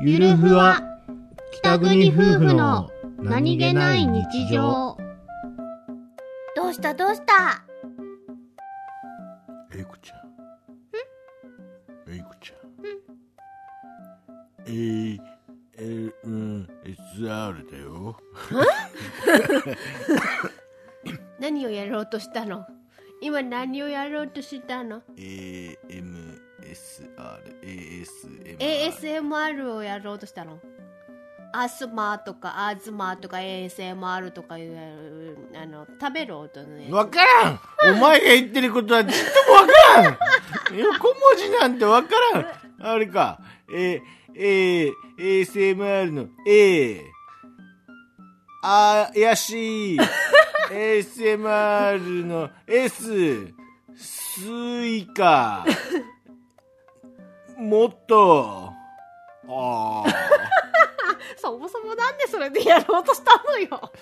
ゆるふわ北国夫婦の何気ない日常。どうしたどうした？えいこちゃん。えいこちゃん。えー、えうん、SR だよ。何をやろうとしたの？今何をやろうとしたの？AMSR、ASMR。ASMR をやろうとしたの？アスマとかアズマとか ASMR とかいうあの食べる音ねわからんお前が言ってることはちっともわからん 横文字なんてわからんあれか。えー、えー、ASMR の A。あやしい。ASMR の S。スイカ。もっと。ああ。そもそもなんでそれでやろうとしたのよ